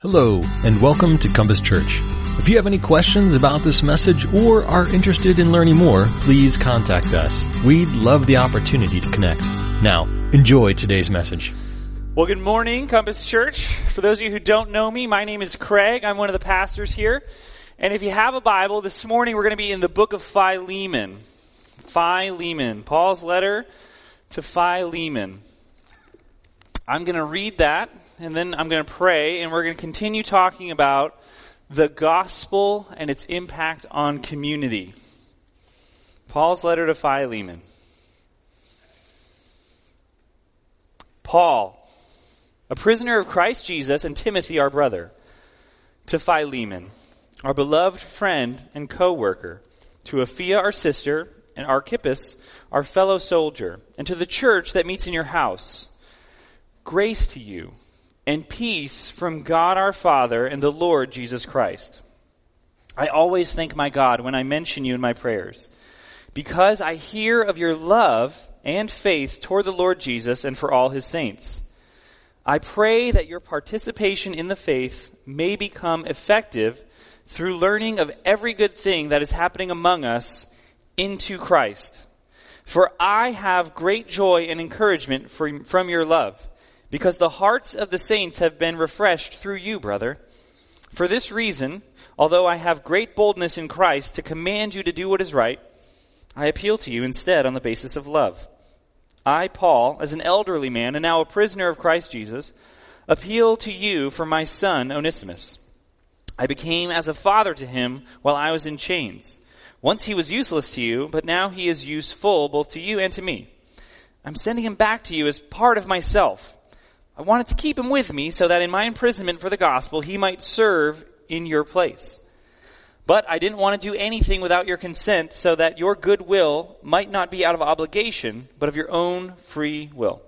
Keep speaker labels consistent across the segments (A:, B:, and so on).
A: Hello, and welcome to Compass Church. If you have any questions about this message or are interested in learning more, please contact us. We'd love the opportunity to connect. Now, enjoy today's message.
B: Well, good morning, Compass Church. For those of you who don't know me, my name is Craig. I'm one of the pastors here. And if you have a Bible, this morning we're going to be in the book of Philemon. Philemon. Paul's letter to Philemon. I'm going to read that and then I'm going to pray, and we're going to continue talking about the gospel and its impact on community. Paul's letter to Philemon. Paul, a prisoner of Christ Jesus, and Timothy, our brother, to Philemon, our beloved friend and co worker, to Apphia, our sister, and Archippus, our fellow soldier, and to the church that meets in your house. Grace to you and peace from God our Father and the Lord Jesus Christ. I always thank my God when I mention you in my prayers, because I hear of your love and faith toward the Lord Jesus and for all his saints. I pray that your participation in the faith may become effective through learning of every good thing that is happening among us into Christ. For I have great joy and encouragement from, from your love because the hearts of the saints have been refreshed through you, brother. For this reason, although I have great boldness in Christ to command you to do what is right, I appeal to you instead on the basis of love. I, Paul, as an elderly man and now a prisoner of Christ Jesus, appeal to you for my son Onesimus. I became as a father to him while I was in chains. Once he was useless to you, but now he is useful both to you and to me. I'm sending him back to you as part of myself I wanted to keep him with me so that in my imprisonment for the gospel he might serve in your place. But I didn't want to do anything without your consent so that your goodwill might not be out of obligation, but of your own free will.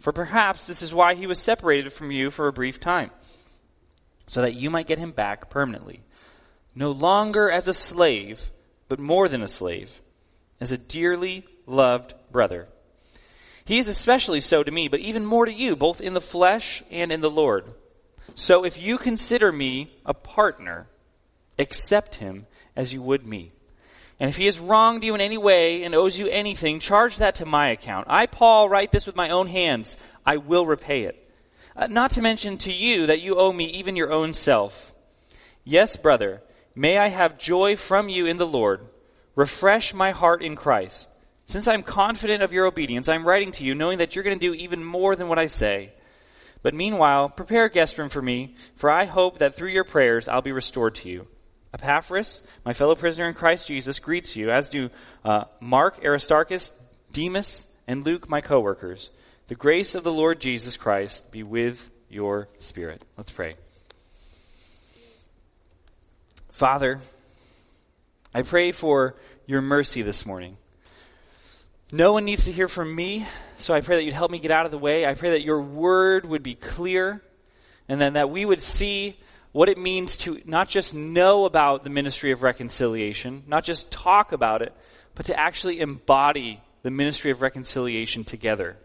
B: For perhaps this is why he was separated from you for a brief time, so that you might get him back permanently. No longer as a slave, but more than a slave, as a dearly loved brother he is especially so to me, but even more to you, both in the flesh and in the Lord. So if you consider me a partner, accept him as you would me. And if he has wronged you in any way and owes you anything, charge that to my account. I, Paul, write this with my own hands. I will repay it. Uh, not to mention to you that you owe me even your own self. Yes, brother, may I have joy from you in the Lord. Refresh my heart in Christ. Since I'm confident of your obedience, I'm writing to you knowing that you're going to do even more than what I say. But meanwhile, prepare a guest room for me, for I hope that through your prayers I'll be restored to you. Epaphras, my fellow prisoner in Christ Jesus, greets you, as do uh, Mark, Aristarchus, Demas, and Luke, my co-workers. The grace of the Lord Jesus Christ be with your spirit. Let's pray. Father, I pray for your mercy this morning. No one needs to hear from me, so I pray that you'd help me get out of the way. I pray that your word would be clear, and then that we would see what it means to not just know about the ministry of reconciliation, not just talk about it, but to actually embody the ministry of reconciliation together.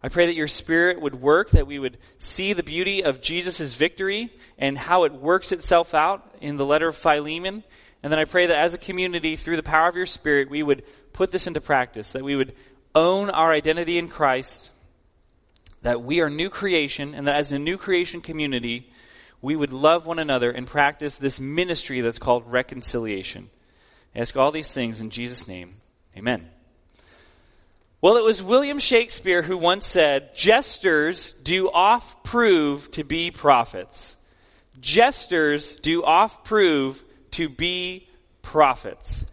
B: I pray that your spirit would work, that we would see the beauty of Jesus' victory and how it works itself out in the letter of Philemon. And then I pray that as a community, through the power of your spirit, we would put this into practice, that we would own our identity in Christ, that we are new creation, and that as a new creation community, we would love one another and practice this ministry that's called reconciliation. I ask all these things in Jesus' name. Amen. Well, it was William Shakespeare who once said, Jesters do oft prove to be prophets. Jesters do oft prove to be prophets.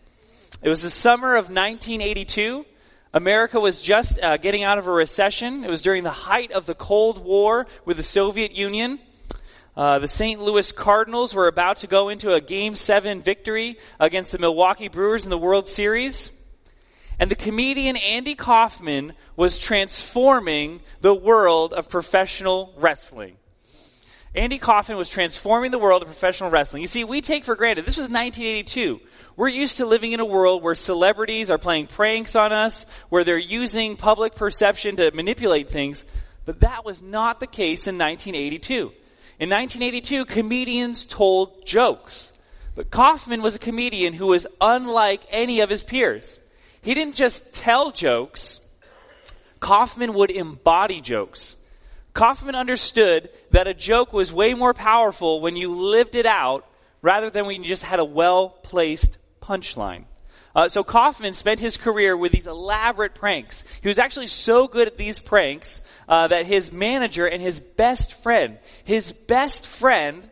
B: It was the summer of 1982. America was just uh, getting out of a recession. It was during the height of the Cold War with the Soviet Union. Uh, the St. Louis Cardinals were about to go into a Game 7 victory against the Milwaukee Brewers in the World Series. And the comedian Andy Kaufman was transforming the world of professional wrestling. Andy Kaufman was transforming the world of professional wrestling. You see, we take for granted, this was 1982. We're used to living in a world where celebrities are playing pranks on us, where they're using public perception to manipulate things, but that was not the case in 1982. In 1982, comedians told jokes. But Kaufman was a comedian who was unlike any of his peers. He didn't just tell jokes, Kaufman would embody jokes. Kaufman understood that a joke was way more powerful when you lived it out rather than when you just had a well placed punchline. Uh, so Kaufman spent his career with these elaborate pranks. He was actually so good at these pranks uh, that his manager and his best friend, his best friend,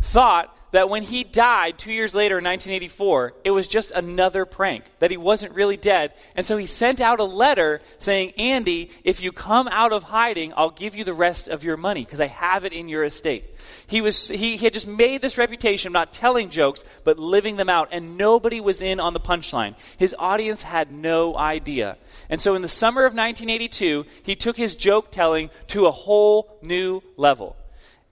B: thought that when he died two years later in 1984, it was just another prank, that he wasn't really dead. And so he sent out a letter saying, Andy, if you come out of hiding, I'll give you the rest of your money because I have it in your estate. He was, he, he had just made this reputation of not telling jokes, but living them out. And nobody was in on the punchline. His audience had no idea. And so in the summer of 1982, he took his joke telling to a whole new level.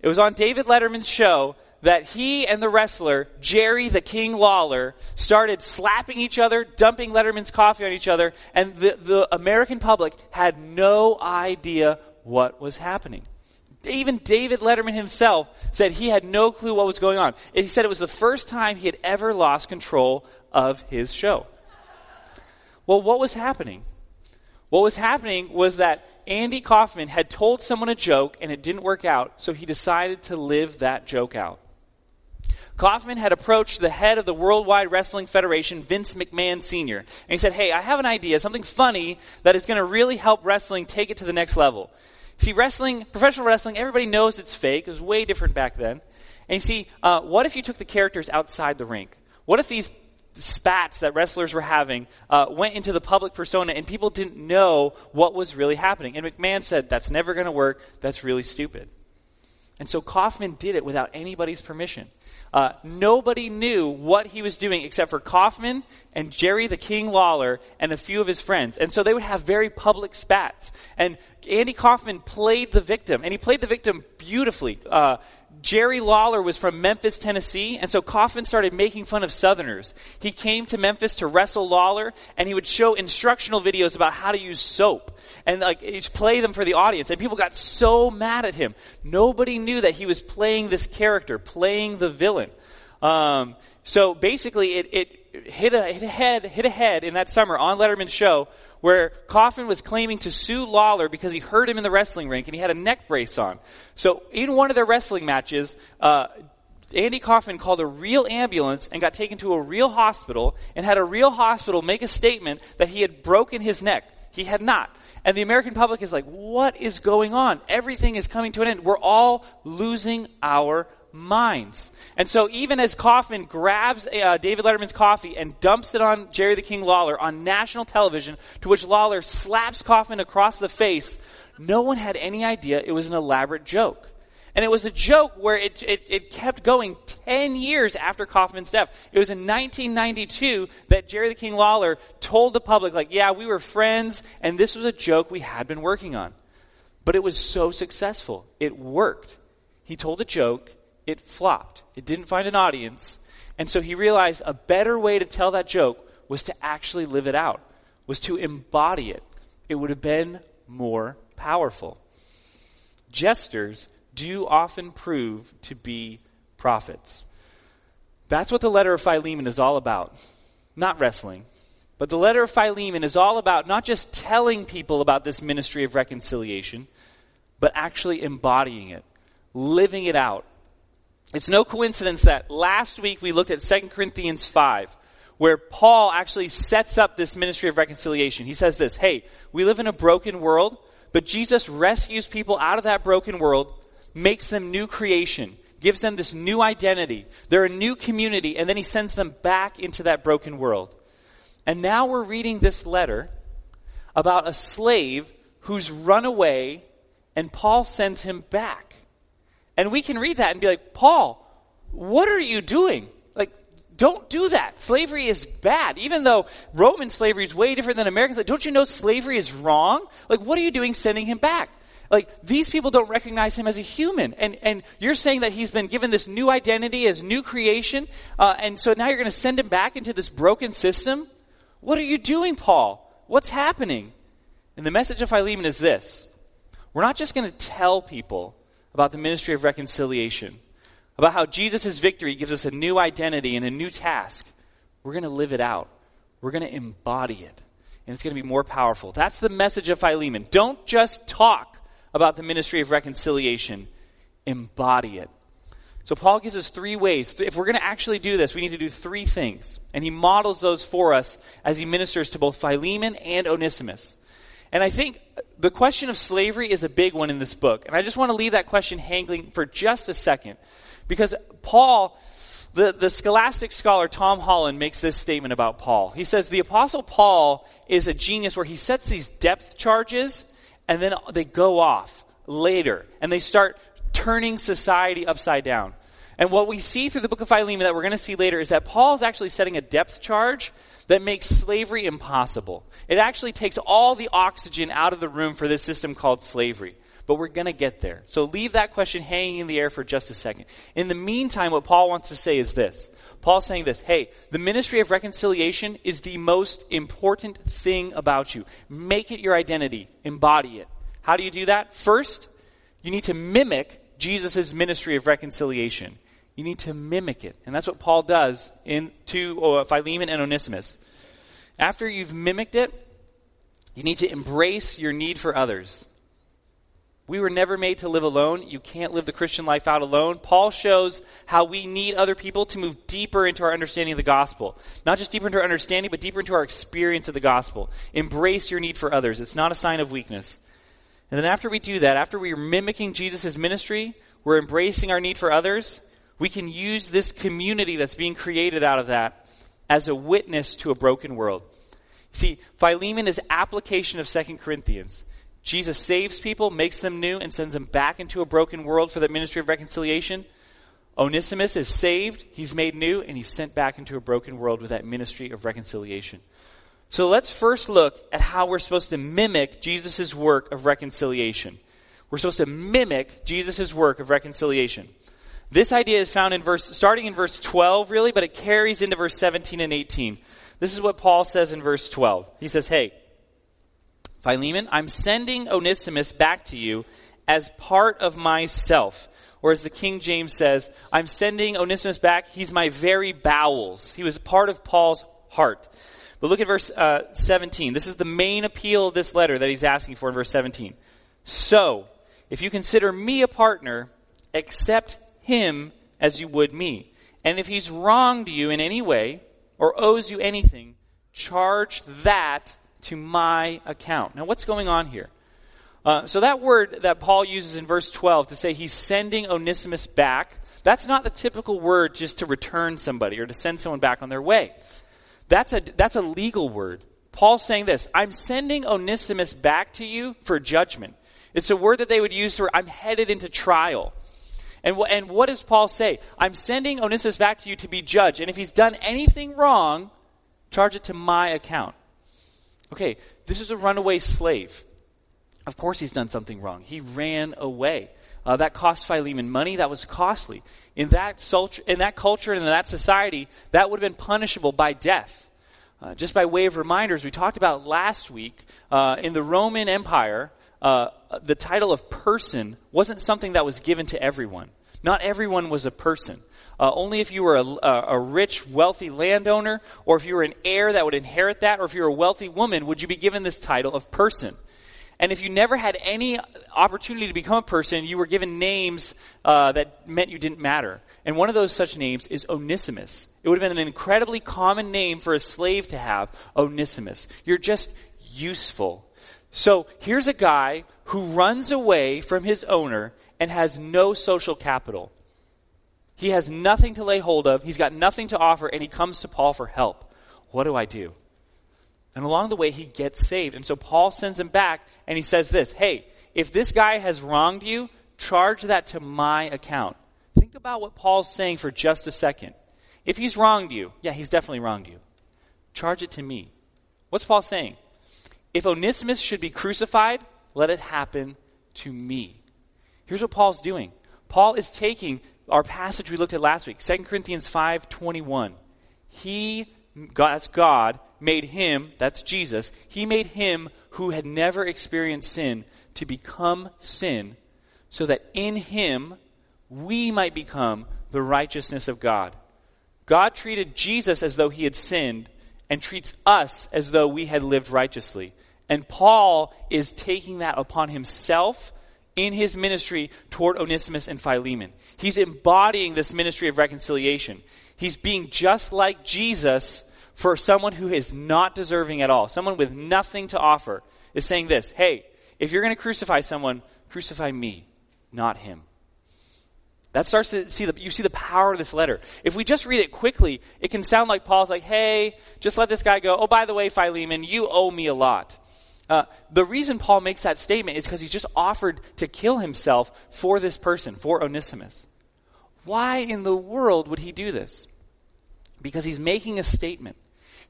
B: It was on David Letterman's show that he and the wrestler, Jerry the King Lawler, started slapping each other, dumping Letterman's coffee on each other, and the, the American public had no idea what was happening. Even David Letterman himself said he had no clue what was going on. He said it was the first time he had ever lost control of his show. Well, what was happening? What was happening was that Andy Kaufman had told someone a joke and it didn't work out, so he decided to live that joke out. Kaufman had approached the head of the Worldwide Wrestling Federation, Vince McMahon Sr., and he said, Hey, I have an idea, something funny that is going to really help wrestling take it to the next level. See, wrestling, professional wrestling, everybody knows it's fake. It was way different back then. And you see, uh, what if you took the characters outside the rink? What if these spats that wrestlers were having uh, went into the public persona and people didn't know what was really happening? And McMahon said, That's never going to work. That's really stupid. And so Kaufman did it without anybody's permission. Uh, nobody knew what he was doing except for Kaufman and Jerry the King Lawler and a few of his friends. And so they would have very public spats. And Andy Kaufman played the victim, and he played the victim beautifully. Uh, Jerry Lawler was from Memphis, Tennessee, and so Kaufman started making fun of Southerners. He came to Memphis to wrestle Lawler, and he would show instructional videos about how to use soap, and like he'd play them for the audience. And people got so mad at him. Nobody knew that he was playing this character, playing the villain. Um, so basically, it, it hit a head hit a head in that summer on Letterman's show where Kaufman was claiming to sue Lawler because he hurt him in the wrestling rink and he had a neck brace on. So in one of their wrestling matches, uh, Andy Kaufman called a real ambulance and got taken to a real hospital and had a real hospital make a statement that he had broken his neck. He had not. And the American public is like, what is going on? Everything is coming to an end. We're all losing our minds. And so even as Kaufman grabs uh, David Letterman's coffee and dumps it on Jerry the King Lawler on national television, to which Lawler slaps Kaufman across the face, no one had any idea it was an elaborate joke. And it was a joke where it, it, it, kept going 10 years after Kaufman's death. It was in 1992 that Jerry the King Lawler told the public, like, yeah, we were friends, and this was a joke we had been working on. But it was so successful. It worked. He told a joke, it flopped. It didn't find an audience. And so he realized a better way to tell that joke was to actually live it out, was to embody it. It would have been more powerful. Jesters do often prove to be prophets. That's what the letter of Philemon is all about. Not wrestling. But the letter of Philemon is all about not just telling people about this ministry of reconciliation, but actually embodying it, living it out, it's no coincidence that last week we looked at 2 Corinthians 5, where Paul actually sets up this ministry of reconciliation. He says this, hey, we live in a broken world, but Jesus rescues people out of that broken world, makes them new creation, gives them this new identity. They're a new community, and then he sends them back into that broken world. And now we're reading this letter about a slave who's run away, and Paul sends him back. And we can read that and be like, Paul, what are you doing? Like, don't do that. Slavery is bad. Even though Roman slavery is way different than American slavery, don't you know slavery is wrong? Like, what are you doing sending him back? Like, these people don't recognize him as a human. And, and you're saying that he's been given this new identity as new creation, uh, and so now you're going to send him back into this broken system? What are you doing, Paul? What's happening? And the message of Philemon is this. We're not just going to tell people about the ministry of reconciliation, about how Jesus' victory gives us a new identity and a new task, we're going to live it out. We're going to embody it. And it's going to be more powerful. That's the message of Philemon. Don't just talk about the ministry of reconciliation, embody it. So Paul gives us three ways. If we're going to actually do this, we need to do three things. And he models those for us as he ministers to both Philemon and Onesimus. And I think the question of slavery is a big one in this book. And I just want to leave that question hanging for just a second. Because Paul, the, the scholastic scholar Tom Holland makes this statement about Paul. He says, The Apostle Paul is a genius where he sets these depth charges and then they go off later and they start turning society upside down. And what we see through the book of Philemon that we're going to see later is that Paul is actually setting a depth charge that makes slavery impossible. It actually takes all the oxygen out of the room for this system called slavery. But we're going to get there. So leave that question hanging in the air for just a second. In the meantime, what Paul wants to say is this. Paul's saying this, hey, the ministry of reconciliation is the most important thing about you. Make it your identity. Embody it. How do you do that? First, you need to mimic Jesus' ministry of reconciliation. You need to mimic it. And that's what Paul does in to uh, Philemon and Onesimus. After you've mimicked it, you need to embrace your need for others. We were never made to live alone. You can't live the Christian life out alone. Paul shows how we need other people to move deeper into our understanding of the gospel. Not just deeper into our understanding, but deeper into our experience of the gospel. Embrace your need for others. It's not a sign of weakness. And then after we do that, after we are mimicking Jesus' ministry, we're embracing our need for others, we can use this community that's being created out of that as a witness to a broken world. See, Philemon is application of 2 Corinthians. Jesus saves people, makes them new, and sends them back into a broken world for the ministry of reconciliation. Onesimus is saved, he's made new, and he's sent back into a broken world with that ministry of reconciliation. So let's first look at how we're supposed to mimic Jesus' work of reconciliation. We're supposed to mimic Jesus' work of reconciliation. This idea is found in verse, starting in verse 12 really, but it carries into verse 17 and 18. This is what Paul says in verse 12. He says, Hey, Philemon, I'm sending Onesimus back to you as part of myself. Or as the King James says, I'm sending Onesimus back. He's my very bowels. He was part of Paul's heart. But look at verse uh, 17. This is the main appeal of this letter that he's asking for in verse 17. So, if you consider me a partner, accept him as you would me. And if he's wronged you in any way or owes you anything, charge that to my account. Now, what's going on here? Uh, so, that word that Paul uses in verse 12 to say he's sending Onesimus back, that's not the typical word just to return somebody or to send someone back on their way. That's a, that's a legal word. Paul's saying this I'm sending Onesimus back to you for judgment. It's a word that they would use for I'm headed into trial. And, wh- and what does Paul say? I'm sending Onesimus back to you to be judged. And if he's done anything wrong, charge it to my account. Okay, this is a runaway slave. Of course he's done something wrong. He ran away. Uh, that cost Philemon money. That was costly. In that, in that culture and in that society, that would have been punishable by death. Uh, just by way of reminders, we talked about last week uh, in the Roman Empire, uh, the title of person wasn't something that was given to everyone. Not everyone was a person. Uh, only if you were a, a, rich, wealthy landowner, or if you were an heir that would inherit that, or if you were a wealthy woman, would you be given this title of person. And if you never had any opportunity to become a person, you were given names uh, that meant you didn't matter. And one of those such names is Onesimus. It would have been an incredibly common name for a slave to have, Onesimus. You're just useful. So here's a guy who runs away from his owner and has no social capital. He has nothing to lay hold of, he's got nothing to offer, and he comes to Paul for help. What do I do? And along the way, he gets saved. And so Paul sends him back and he says this Hey, if this guy has wronged you, charge that to my account. Think about what Paul's saying for just a second. If he's wronged you, yeah, he's definitely wronged you. Charge it to me. What's Paul saying? If Onesimus should be crucified, let it happen to me. Here's what Paul's doing. Paul is taking our passage we looked at last week, 2 Corinthians 5:21. He God, that's God made him, that's Jesus, he made him who had never experienced sin to become sin so that in him we might become the righteousness of God. God treated Jesus as though he had sinned and treats us as though we had lived righteously. And Paul is taking that upon himself in his ministry toward Onesimus and Philemon. He's embodying this ministry of reconciliation. He's being just like Jesus for someone who is not deserving at all, someone with nothing to offer, is saying this Hey, if you're going to crucify someone, crucify me, not him. That starts to see the, you see the power of this letter. If we just read it quickly, it can sound like Paul's like, hey, just let this guy go. Oh, by the way, Philemon, you owe me a lot. Uh, the reason Paul makes that statement is because he's just offered to kill himself for this person, for Onesimus. Why in the world would he do this? Because he's making a statement.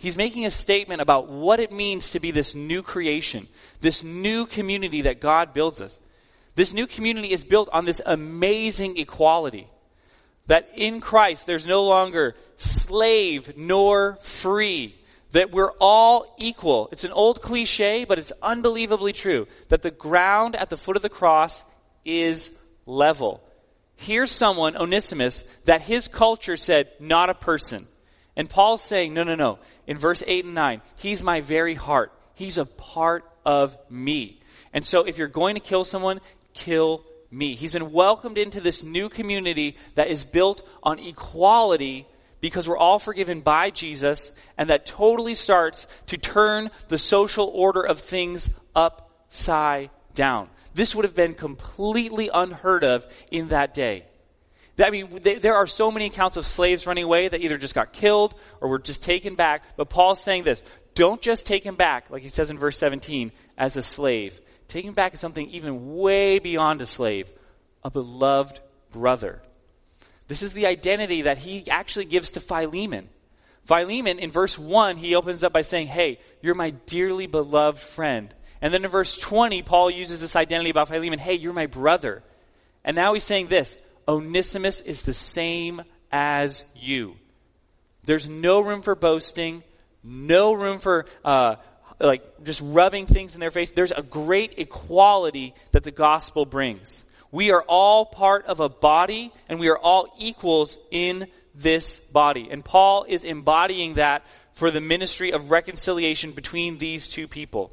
B: He's making a statement about what it means to be this new creation, this new community that God builds us. This new community is built on this amazing equality. That in Christ there's no longer slave nor free. That we're all equal. It's an old cliche, but it's unbelievably true. That the ground at the foot of the cross is level. Here's someone, Onesimus, that his culture said, not a person. And Paul's saying, no, no, no. In verse 8 and 9, he's my very heart. He's a part of me. And so if you're going to kill someone, kill me. He's been welcomed into this new community that is built on equality because we're all forgiven by Jesus, and that totally starts to turn the social order of things upside down. This would have been completely unheard of in that day. I mean, there are so many accounts of slaves running away that either just got killed or were just taken back. But Paul's saying this don't just take him back, like he says in verse 17, as a slave. Taking him back is something even way beyond a slave, a beloved brother. This is the identity that he actually gives to Philemon. Philemon, in verse 1, he opens up by saying, Hey, you're my dearly beloved friend. And then in verse 20, Paul uses this identity about Philemon, Hey, you're my brother. And now he's saying this Onesimus is the same as you. There's no room for boasting, no room for uh, like just rubbing things in their face. There's a great equality that the gospel brings. We are all part of a body and we are all equals in this body. And Paul is embodying that for the ministry of reconciliation between these two people.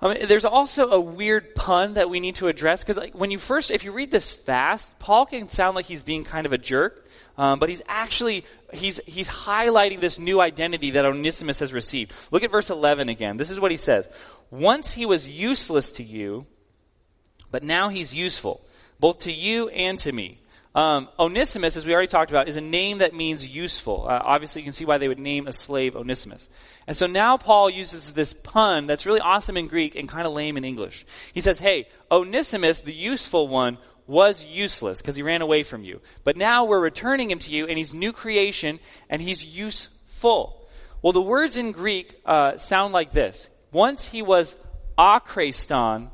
B: There's also a weird pun that we need to address because like, when you first, if you read this fast, Paul can sound like he's being kind of a jerk. Um, but he's actually he's he's highlighting this new identity that Onesimus has received. Look at verse 11 again. This is what he says: Once he was useless to you, but now he's useful, both to you and to me. Um, Onesimus, as we already talked about, is a name that means useful. Uh, obviously, you can see why they would name a slave Onesimus. And so now Paul uses this pun that's really awesome in Greek and kind of lame in English. He says, hey, Onesimus, the useful one, was useless because he ran away from you. But now we're returning him to you, and he's new creation, and he's useful. Well, the words in Greek uh, sound like this. Once he was akreston,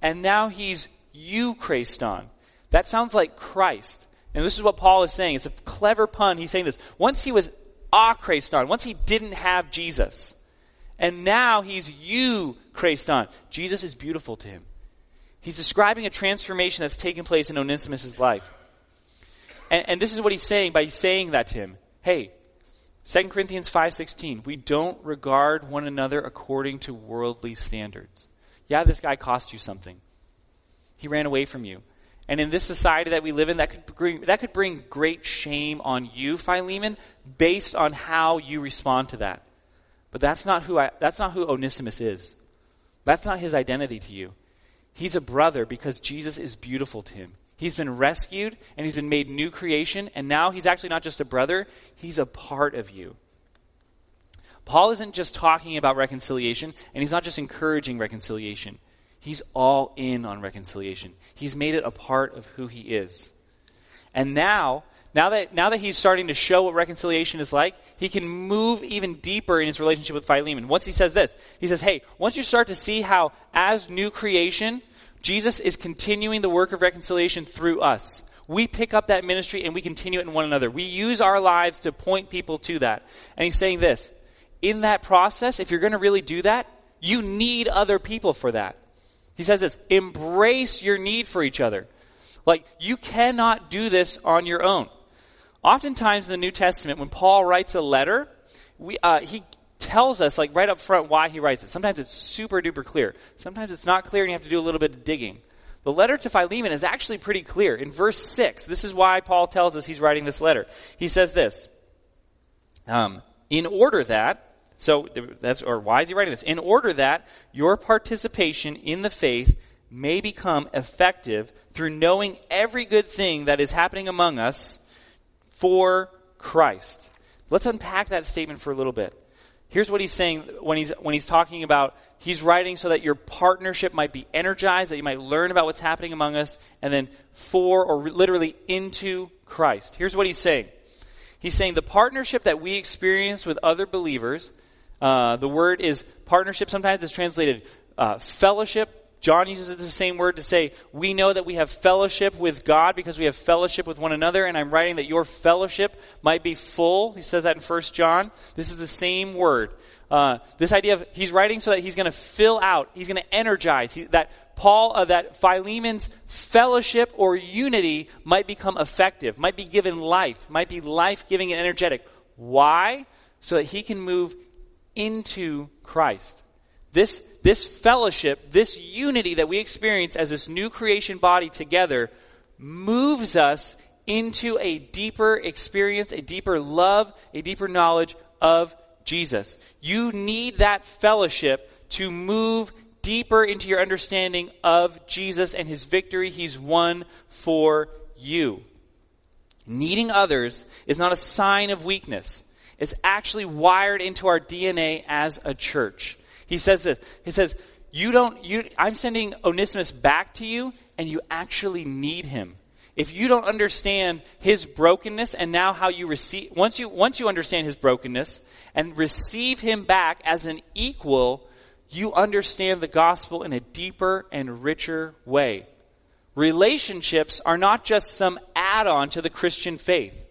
B: and now he's eukreston. That sounds like Christ. And this is what Paul is saying. It's a clever pun. He's saying this. Once he was akreston, once he didn't have Jesus, and now he's eukreston. Jesus is beautiful to him. He's describing a transformation that's taken place in Onesimus' life. And, and this is what he's saying by saying that to him. Hey, 2 Corinthians 5.16, we don't regard one another according to worldly standards. Yeah, this guy cost you something. He ran away from you. And in this society that we live in, that could bring, that could bring great shame on you, Philemon, based on how you respond to that. But that's not who I, that's not who Onesimus is. That's not his identity to you. He's a brother because Jesus is beautiful to him. He's been rescued and he's been made new creation, and now he's actually not just a brother, he's a part of you. Paul isn't just talking about reconciliation, and he's not just encouraging reconciliation. He's all in on reconciliation. He's made it a part of who he is. And now, now that, now that he's starting to show what reconciliation is like, he can move even deeper in his relationship with Philemon. Once he says this, he says, hey, once you start to see how, as new creation, Jesus is continuing the work of reconciliation through us. We pick up that ministry and we continue it in one another. We use our lives to point people to that. And he's saying this, in that process, if you're going to really do that, you need other people for that. He says this, embrace your need for each other. Like, you cannot do this on your own. Oftentimes in the New Testament, when Paul writes a letter, we, uh, he tells us, like right up front, why he writes it. Sometimes it's super duper clear. Sometimes it's not clear and you have to do a little bit of digging. The letter to Philemon is actually pretty clear. In verse 6, this is why Paul tells us he's writing this letter. He says this um, In order that, so that's, or why is he writing this? In order that your participation in the faith may become effective through knowing every good thing that is happening among us for Christ. Let's unpack that statement for a little bit. Here's what he's saying when he's, when he's talking about he's writing so that your partnership might be energized, that you might learn about what's happening among us, and then for or literally into Christ. Here's what he's saying. He's saying the partnership that we experience with other believers, uh, the word is partnership, sometimes it's translated uh, fellowship, John uses the same word to say, we know that we have fellowship with God because we have fellowship with one another, and I'm writing that your fellowship might be full. He says that in 1 John. This is the same word. Uh, this idea of he's writing so that he's going to fill out, he's going to energize, he, that Paul, uh, that Philemon's fellowship or unity might become effective, might be given life, might be life giving and energetic. Why? So that he can move into Christ. This, this fellowship, this unity that we experience as this new creation body together moves us into a deeper experience, a deeper love, a deeper knowledge of Jesus. You need that fellowship to move deeper into your understanding of Jesus and his victory he's won for you. Needing others is not a sign of weakness. It's actually wired into our DNA as a church. He says this. He says, you don't, you, I'm sending Onesimus back to you and you actually need him. If you don't understand his brokenness and now how you receive, once you, once you understand his brokenness and receive him back as an equal, you understand the gospel in a deeper and richer way. Relationships are not just some add on to the Christian faith.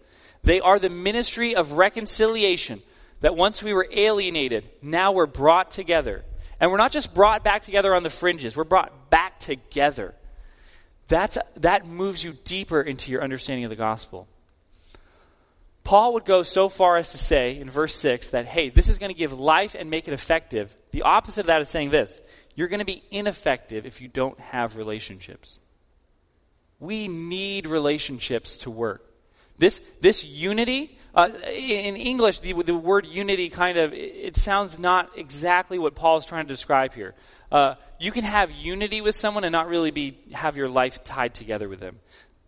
B: They are the ministry of reconciliation that once we were alienated, now we're brought together. And we're not just brought back together on the fringes, we're brought back together. That's, that moves you deeper into your understanding of the gospel. Paul would go so far as to say in verse 6 that, hey, this is going to give life and make it effective. The opposite of that is saying this you're going to be ineffective if you don't have relationships. We need relationships to work. This, this unity, uh, in English, the, the word unity kind of, it sounds not exactly what Paul is trying to describe here. Uh, you can have unity with someone and not really be, have your life tied together with them.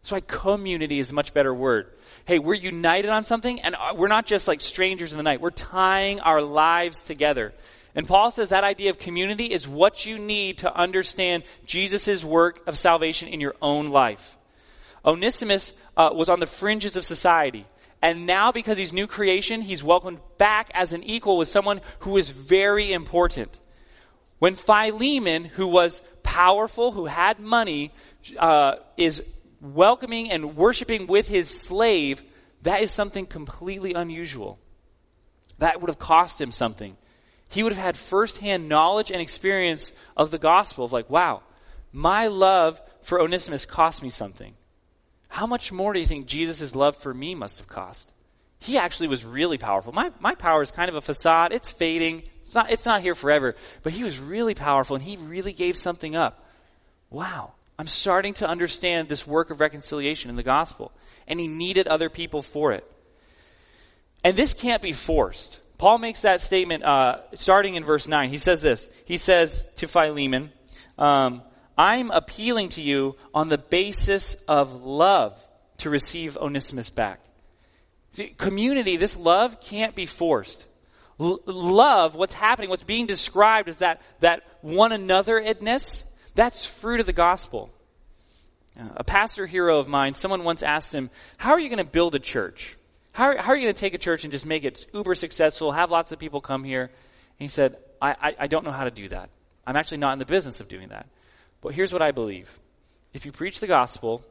B: That's why community is a much better word. Hey, we're united on something and uh, we're not just like strangers in the night. We're tying our lives together. And Paul says that idea of community is what you need to understand Jesus' work of salvation in your own life. Onesimus uh, was on the fringes of society. And now, because he's new creation, he's welcomed back as an equal with someone who is very important. When Philemon, who was powerful, who had money, uh, is welcoming and worshiping with his slave, that is something completely unusual. That would have cost him something. He would have had firsthand knowledge and experience of the gospel of like, wow, my love for Onesimus cost me something. How much more do you think Jesus' love for me must have cost? He actually was really powerful. My, my power is kind of a facade. It's fading. It's not, it's not here forever. But he was really powerful and he really gave something up. Wow. I'm starting to understand this work of reconciliation in the gospel. And he needed other people for it. And this can't be forced. Paul makes that statement uh, starting in verse 9. He says this. He says to Philemon, um, I'm appealing to you on the basis of love to receive Onesimus back. See, community, this love can't be forced. L- love, what's happening, what's being described is that, that one anotheredness, that's fruit of the gospel. Uh, a pastor hero of mine, someone once asked him, How are you going to build a church? How, how are you going to take a church and just make it uber successful, have lots of people come here? And he said, I, I, I don't know how to do that. I'm actually not in the business of doing that. But here's what I believe if you preach the gospel,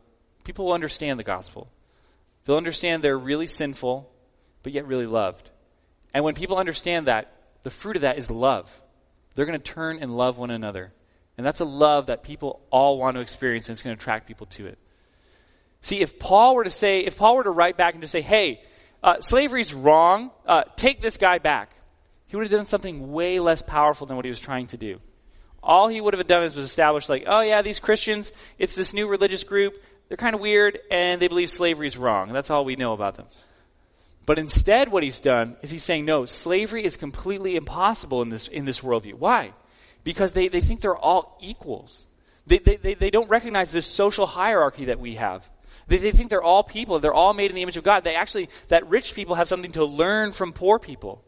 B: people will understand the gospel. They'll understand they're really sinful, but yet really loved. And when people understand that, the fruit of that is love. They're going to turn and love one another. And that's a love that people all want to experience, and it's going to attract people to it. See, if Paul were to say, if Paul were to write back and just say, hey, uh, slavery's wrong, uh, take this guy back, he would have done something way less powerful than what he was trying to do. All he would have done is was establish like, oh yeah, these Christians, it's this new religious group, they're kind of weird, and they believe slavery is wrong. That's all we know about them. But instead, what he's done is he's saying, no, slavery is completely impossible in this, in this worldview. Why? Because they, they think they're all equals. They, they, they, they don't recognize this social hierarchy that we have. They, they think they're all people. They're all made in the image of God. They actually, that rich people have something to learn from poor people.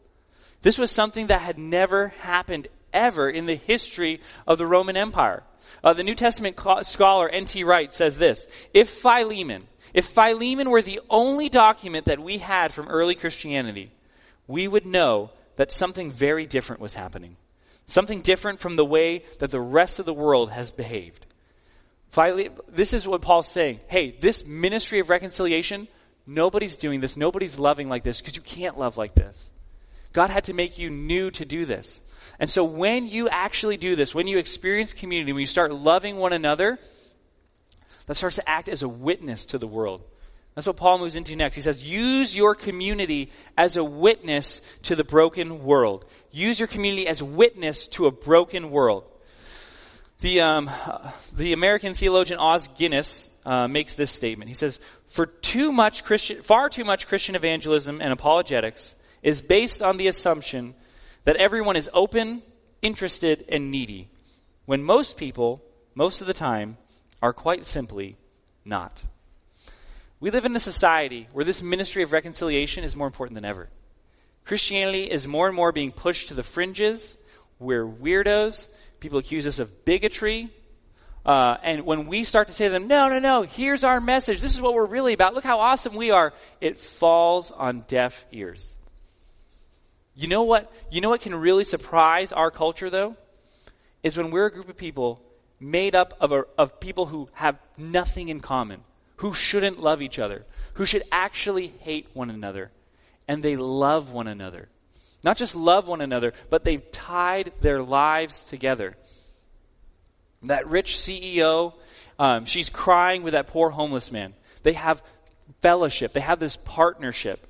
B: This was something that had never happened ever in the history of the Roman Empire. Uh, the New Testament scholar N.T. Wright says this If Philemon, if Philemon were the only document that we had from early Christianity, we would know that something very different was happening. Something different from the way that the rest of the world has behaved. this is what Paul's saying. Hey, this ministry of reconciliation, nobody's doing this. Nobody's loving like this because you can't love like this. God had to make you new to do this. And so when you actually do this, when you experience community, when you start loving one another, that starts to act as a witness to the world. That's what Paul moves into next. He says, use your community as a witness to the broken world. Use your community as witness to a broken world. The, um, the American theologian Os Guinness uh, makes this statement. He says, For too much Christian, far too much Christian evangelism and apologetics is based on the assumption that everyone is open, interested, and needy, when most people, most of the time, are quite simply not. We live in a society where this ministry of reconciliation is more important than ever. Christianity is more and more being pushed to the fringes. We're weirdos. People accuse us of bigotry. Uh, and when we start to say to them, no, no, no, here's our message. This is what we're really about. Look how awesome we are. It falls on deaf ears. You know what? You know what can really surprise our culture, though? Is when we're a group of people made up of, a, of people who have nothing in common, who shouldn't love each other, who should actually hate one another, and they love one another. Not just love one another, but they've tied their lives together. That rich CEO, um, she's crying with that poor homeless man. They have fellowship, they have this partnership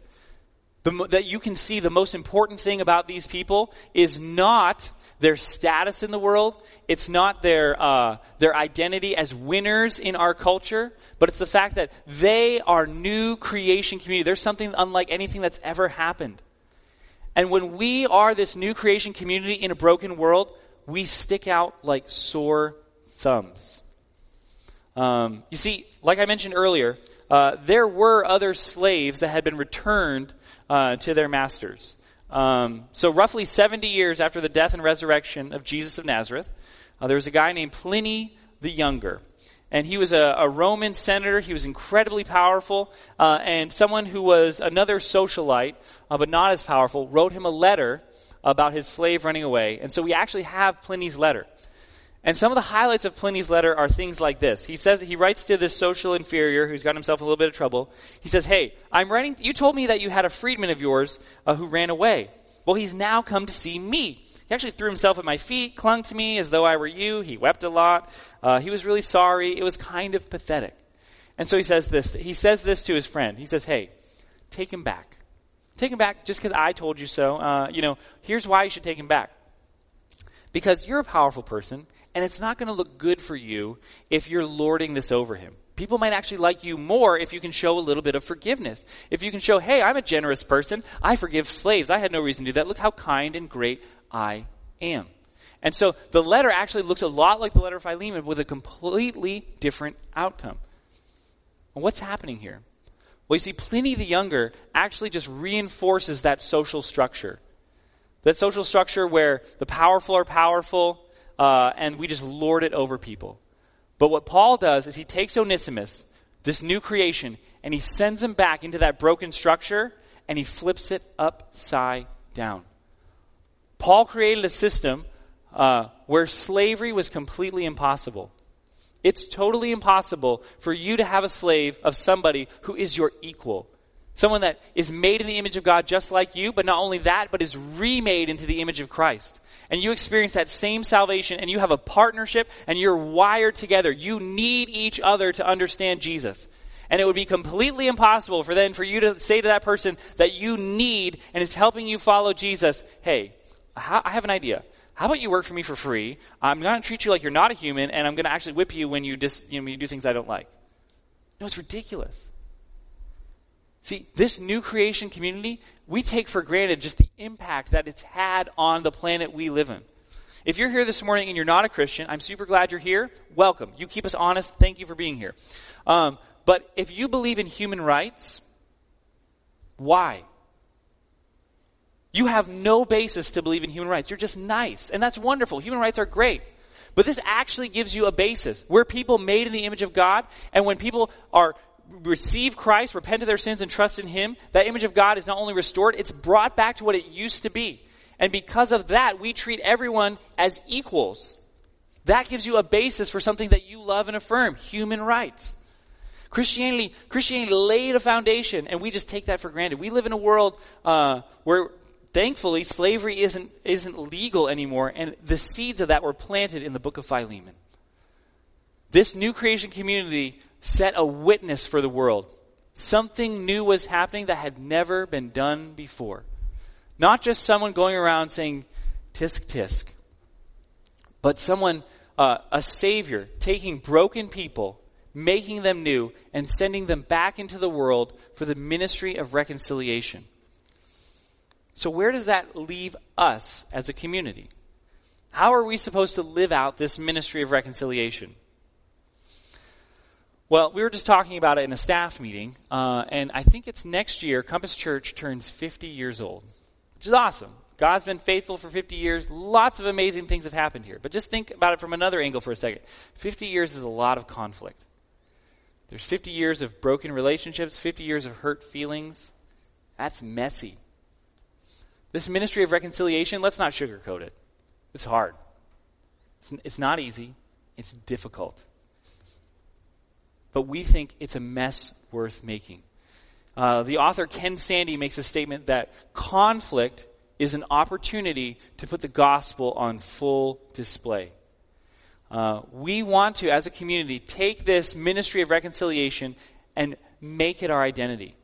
B: the, that you can see the most important thing about these people is not their status in the world. It's not their, uh, their identity as winners in our culture, but it's the fact that they are new creation community. There's something unlike anything that's ever happened. And when we are this new creation community in a broken world, we stick out like sore thumbs. Um, you see, like I mentioned earlier, uh, there were other slaves that had been returned uh, to their masters. Um, so, roughly 70 years after the death and resurrection of Jesus of Nazareth, uh, there was a guy named Pliny the Younger. And he was a, a Roman senator. He was incredibly powerful. Uh, and someone who was another socialite, uh, but not as powerful, wrote him a letter about his slave running away. And so we actually have Pliny's letter. And some of the highlights of Pliny's letter are things like this. He says he writes to this social inferior who's got himself in a little bit of trouble. He says, "Hey, I'm writing. You told me that you had a freedman of yours uh, who ran away. Well, he's now come to see me. He actually threw himself at my feet, clung to me as though I were you. He wept a lot. Uh, he was really sorry. It was kind of pathetic. And so he says this. He says this to his friend. He says, "Hey, take him back. Take him back just because I told you so. Uh, you know, here's why you should take him back." Because you're a powerful person, and it's not going to look good for you if you're lording this over him. People might actually like you more if you can show a little bit of forgiveness. If you can show, hey, I'm a generous person. I forgive slaves. I had no reason to do that. Look how kind and great I am. And so the letter actually looks a lot like the letter of Philemon with a completely different outcome. And what's happening here? Well, you see, Pliny the Younger actually just reinforces that social structure. That social structure where the powerful are powerful uh, and we just lord it over people. But what Paul does is he takes Onesimus, this new creation, and he sends him back into that broken structure and he flips it upside down. Paul created a system uh, where slavery was completely impossible. It's totally impossible for you to have a slave of somebody who is your equal, Someone that is made in the image of God just like you, but not only that, but is remade into the image of Christ. And you experience that same salvation and you have a partnership and you're wired together. You need each other to understand Jesus. And it would be completely impossible for then for you to say to that person that you need and is helping you follow Jesus, hey, I have an idea. How about you work for me for free? I'm going to treat you like you're not a human, and I'm going to actually whip you when you, dis, you, know, when you do things I don't like. No, it's ridiculous. See, this new creation community, we take for granted just the impact that it's had on the planet we live in. If you're here this morning and you're not a Christian, I'm super glad you're here. Welcome. You keep us honest. Thank you for being here. Um, but if you believe in human rights, why? You have no basis to believe in human rights. You're just nice. And that's wonderful. Human rights are great. But this actually gives you a basis. We're people made in the image of God, and when people are receive Christ, repent of their sins, and trust in Him, that image of God is not only restored, it's brought back to what it used to be. And because of that, we treat everyone as equals. That gives you a basis for something that you love and affirm human rights. Christianity, Christianity laid a foundation, and we just take that for granted. We live in a world uh, where, thankfully, slavery isn't isn't legal anymore, and the seeds of that were planted in the Book of Philemon. This new creation community set a witness for the world. Something new was happening that had never been done before. Not just someone going around saying, tisk tisk, but someone, uh, a savior, taking broken people, making them new, and sending them back into the world for the ministry of reconciliation. So, where does that leave us as a community? How are we supposed to live out this ministry of reconciliation? Well, we were just talking about it in a staff meeting, uh, and I think it's next year, Compass Church turns 50 years old, which is awesome. God's been faithful for 50 years. Lots of amazing things have happened here. But just think about it from another angle for a second. 50 years is a lot of conflict. There's 50 years of broken relationships, 50 years of hurt feelings. That's messy. This ministry of reconciliation, let's not sugarcoat it. It's hard. It's, it's not easy. It's difficult but we think it's a mess worth making. Uh, the author Ken Sande makes a statement that conflict is an opportunity to put the gospel on full display. Uh, we want to, as a community, take this ministry of reconciliation and make it our identity.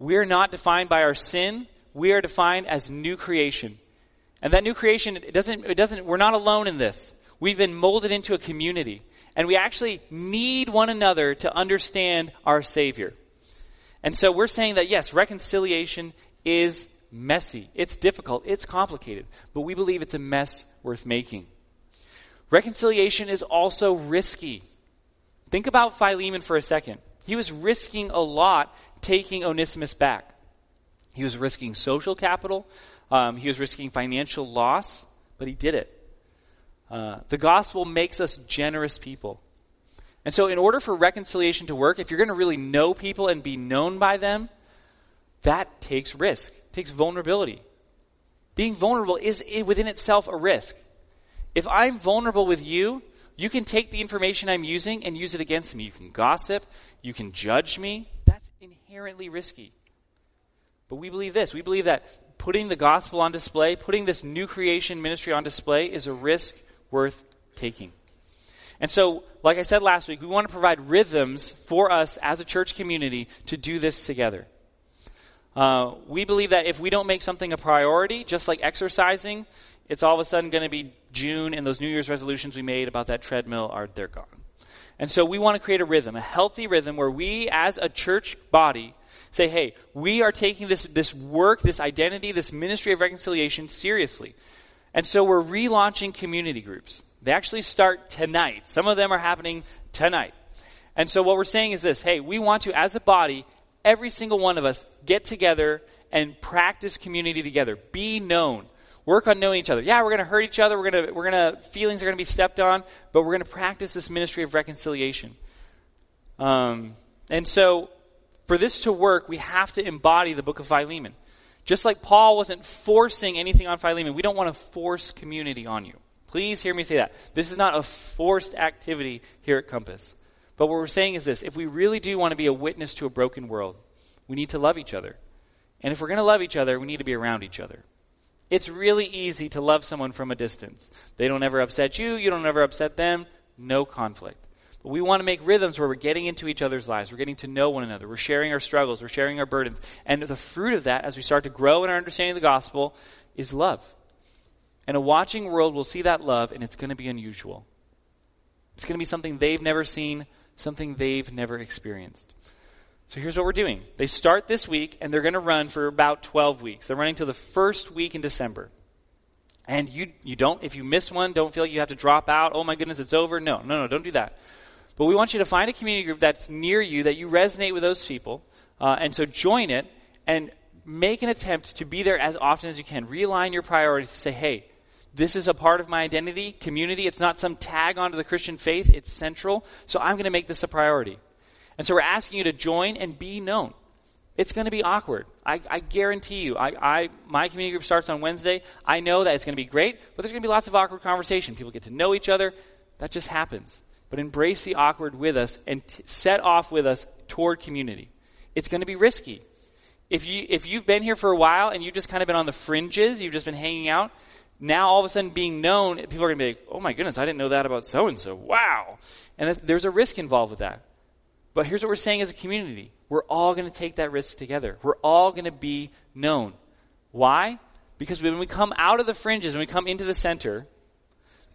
B: We are not defined by our sin. We are defined as new creation. And that new creation, it doesn't, it doesn't, we're not alone in this. We've been molded into a community. And we actually need one another to understand our Savior. And so we're saying that yes, reconciliation is messy. It's difficult. It's complicated. But we believe it's a mess worth making. Reconciliation is also risky. Think about Philemon for a second. He was risking a lot taking Onesimus back. He was risking social capital. Um, he was risking financial loss, but he did it. Uh, the gospel makes us generous people. And so, in order for reconciliation to work, if you're going to really know people and be known by them, that takes risk, takes vulnerability. Being vulnerable is within itself a risk. If I'm vulnerable with you, you can take the information I'm using and use it against me. You can gossip, you can judge me. That's inherently risky. But we believe this. We believe that putting the gospel on display, putting this new creation ministry on display, is a risk worth taking. And so, like I said last week, we want to provide rhythms for us as a church community to do this together. Uh, we believe that if we don't make something a priority, just like exercising, it's all of a sudden going to be June, and those New Year's resolutions we made about that treadmill are they're gone. And so we want to create a rhythm, a healthy rhythm, where we, as a church body, say, "Hey, we are taking this this work, this identity, this ministry of reconciliation seriously." And so we're relaunching community groups. They actually start tonight. Some of them are happening tonight. And so what we're saying is this hey, we want to, as a body, every single one of us get together and practice community together. Be known. Work on knowing each other. Yeah, we're going to hurt each other. We're going to, we're going to, feelings are going to be stepped on, but we're going to practice this ministry of reconciliation. Um, and so, for this to work, we have to embody the book of Philemon. Just like Paul wasn't forcing anything on Philemon, we don't want to force community on you. Please hear me say that. This is not a forced activity here at Compass. But what we're saying is this if we really do want to be a witness to a broken world, we need to love each other. And if we're going to love each other, we need to be around each other. It's really easy to love someone from a distance. They don't ever upset you, you don't ever upset them, no conflict. But we want to make rhythms where we're getting into each other's lives. We're getting to know one another. We're sharing our struggles. We're sharing our burdens. And the fruit of that, as we start to grow in our understanding of the gospel, is love. And a watching world will see that love, and it's going to be unusual. It's going to be something they've never seen, something they've never experienced. So here's what we're doing. They start this week, and they're going to run for about 12 weeks. They're running till the first week in December. And you, you don't, if you miss one, don't feel you have to drop out. Oh my goodness, it's over. No, no, no, don't do that. But we want you to find a community group that's near you, that you resonate with those people. Uh, and so join it and make an attempt to be there as often as you can. Realign your priorities to say, hey, this is a part of my identity, community. It's not some tag onto the Christian faith. It's central. So I'm going to make this a priority. And so we're asking you to join and be known. It's going to be awkward. I, I guarantee you. I, I, my community group starts on Wednesday. I know that it's going to be great, but there's going to be lots of awkward conversation. People get to know each other. That just happens. But embrace the awkward with us and t- set off with us toward community. It's going to be risky. If you if you've been here for a while and you've just kind of been on the fringes, you've just been hanging out, now all of a sudden being known, people are going to be like, oh my goodness, I didn't know that about so and so. Wow. And there's a risk involved with that. But here's what we're saying as a community we're all going to take that risk together. We're all going to be known. Why? Because when we come out of the fringes, and we come into the center,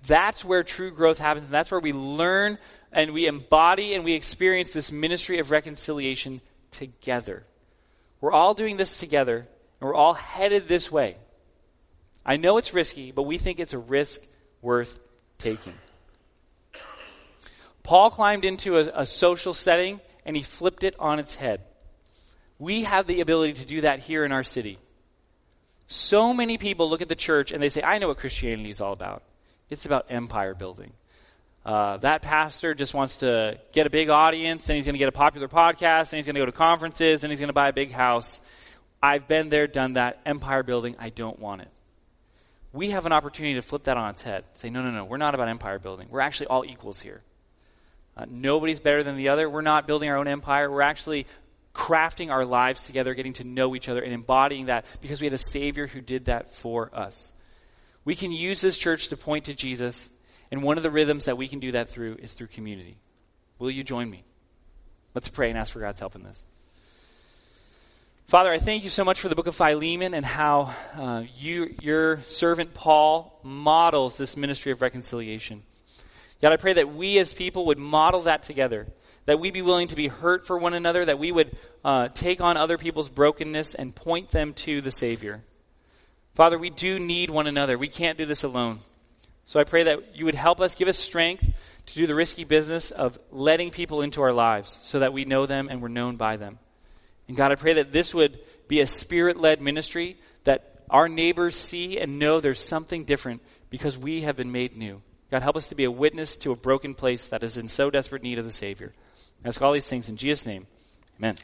B: that's where true growth happens. And that's where we learn and we embody and we experience this ministry of reconciliation together. We're all doing this together, and we're all headed this way. I know it's risky, but we think it's a risk worth taking. Paul climbed into a, a, social setting and he flipped it on its head. We have the ability to do that here in our city. So many people look at the church and they say, I know what Christianity is all about. It's about empire building. Uh, that pastor just wants to get a big audience, and he's going to get a popular podcast, and he's going to go to conferences, and he's going to buy a big house. I've been there, done that. Empire building, I don't want it we have an opportunity to flip that on its head. Say, no, no, no, we're not about empire building. We're actually all equals here. Uh, nobody's better than the other. We're not building our own empire. We're actually crafting our lives together, getting to know each other, and embodying that because we had a Savior who did that for us. We can use this church to point to Jesus, and one of the rhythms that we can do that through is through community. Will you join me? Let's pray and ask for God's help in this. Father, I thank you so much for the book of Philemon and how uh, you, your servant Paul models this ministry of reconciliation. God, I pray that we as people would model that together, that we be willing to be hurt for one another, that we would uh, take on other people's brokenness and point them to the Savior. Father, we do need one another. We can't do this alone. So I pray that you would help us, give us strength to do the risky business of letting people into our lives so that we know them and we're known by them. And God, I pray that this would be a spirit led ministry that our neighbors see and know there's something different because we have been made new. God, help us to be a witness to a broken place that is in so desperate need of the Savior. I ask all these things in Jesus' name. Amen.